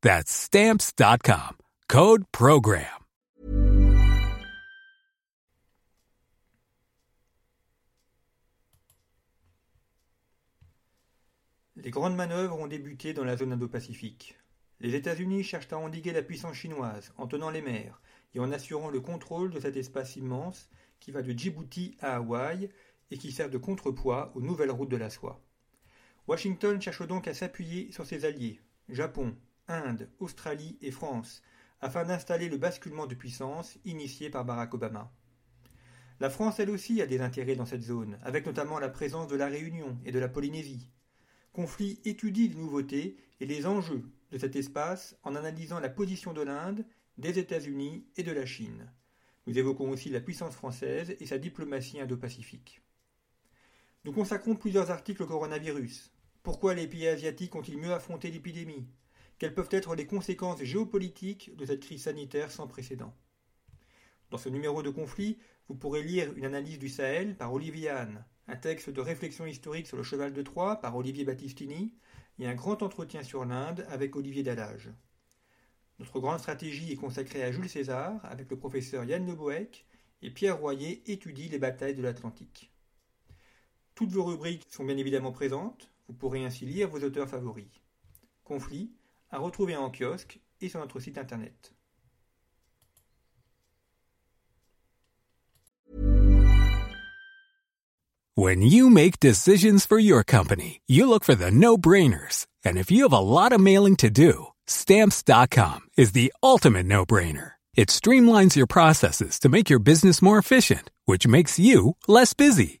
That's Stamps.com. Code Program. Les grandes manœuvres ont débuté dans la zone Indo-Pacifique. Les États-Unis cherchent à endiguer la puissance chinoise en tenant les mers et en assurant le contrôle de cet espace immense qui va de Djibouti à Hawaï et qui sert de contrepoids aux nouvelles routes de la soie. Washington cherche donc à s'appuyer sur ses alliés, Japon, Inde, Australie et France, afin d'installer le basculement de puissance initié par Barack Obama. La France, elle aussi, a des intérêts dans cette zone, avec notamment la présence de la Réunion et de la Polynésie. Conflit étudie les nouveautés et les enjeux de cet espace en analysant la position de l'Inde, des États-Unis et de la Chine. Nous évoquons aussi la puissance française et sa diplomatie indo-pacifique. Nous consacrons plusieurs articles au coronavirus. Pourquoi les pays asiatiques ont-ils mieux affronté l'épidémie? Quelles peuvent être les conséquences géopolitiques de cette crise sanitaire sans précédent Dans ce numéro de conflit, vous pourrez lire une analyse du Sahel par Olivier Hahn, un texte de réflexion historique sur le cheval de Troie par Olivier Battistini et un grand entretien sur l'Inde avec Olivier Dallage. Notre grande stratégie est consacrée à Jules César avec le professeur Yann Leboeck et Pierre Royer étudie les batailles de l'Atlantique. Toutes vos rubriques sont bien évidemment présentes, vous pourrez ainsi lire vos auteurs favoris. Conflit, à retrouver en kiosque et sur notre site internet. When you make decisions for your company, you look for the no-brainers. And if you have a lot of mailing to do, stamps.com is the ultimate no-brainer. It streamlines your processes to make your business more efficient, which makes you less busy.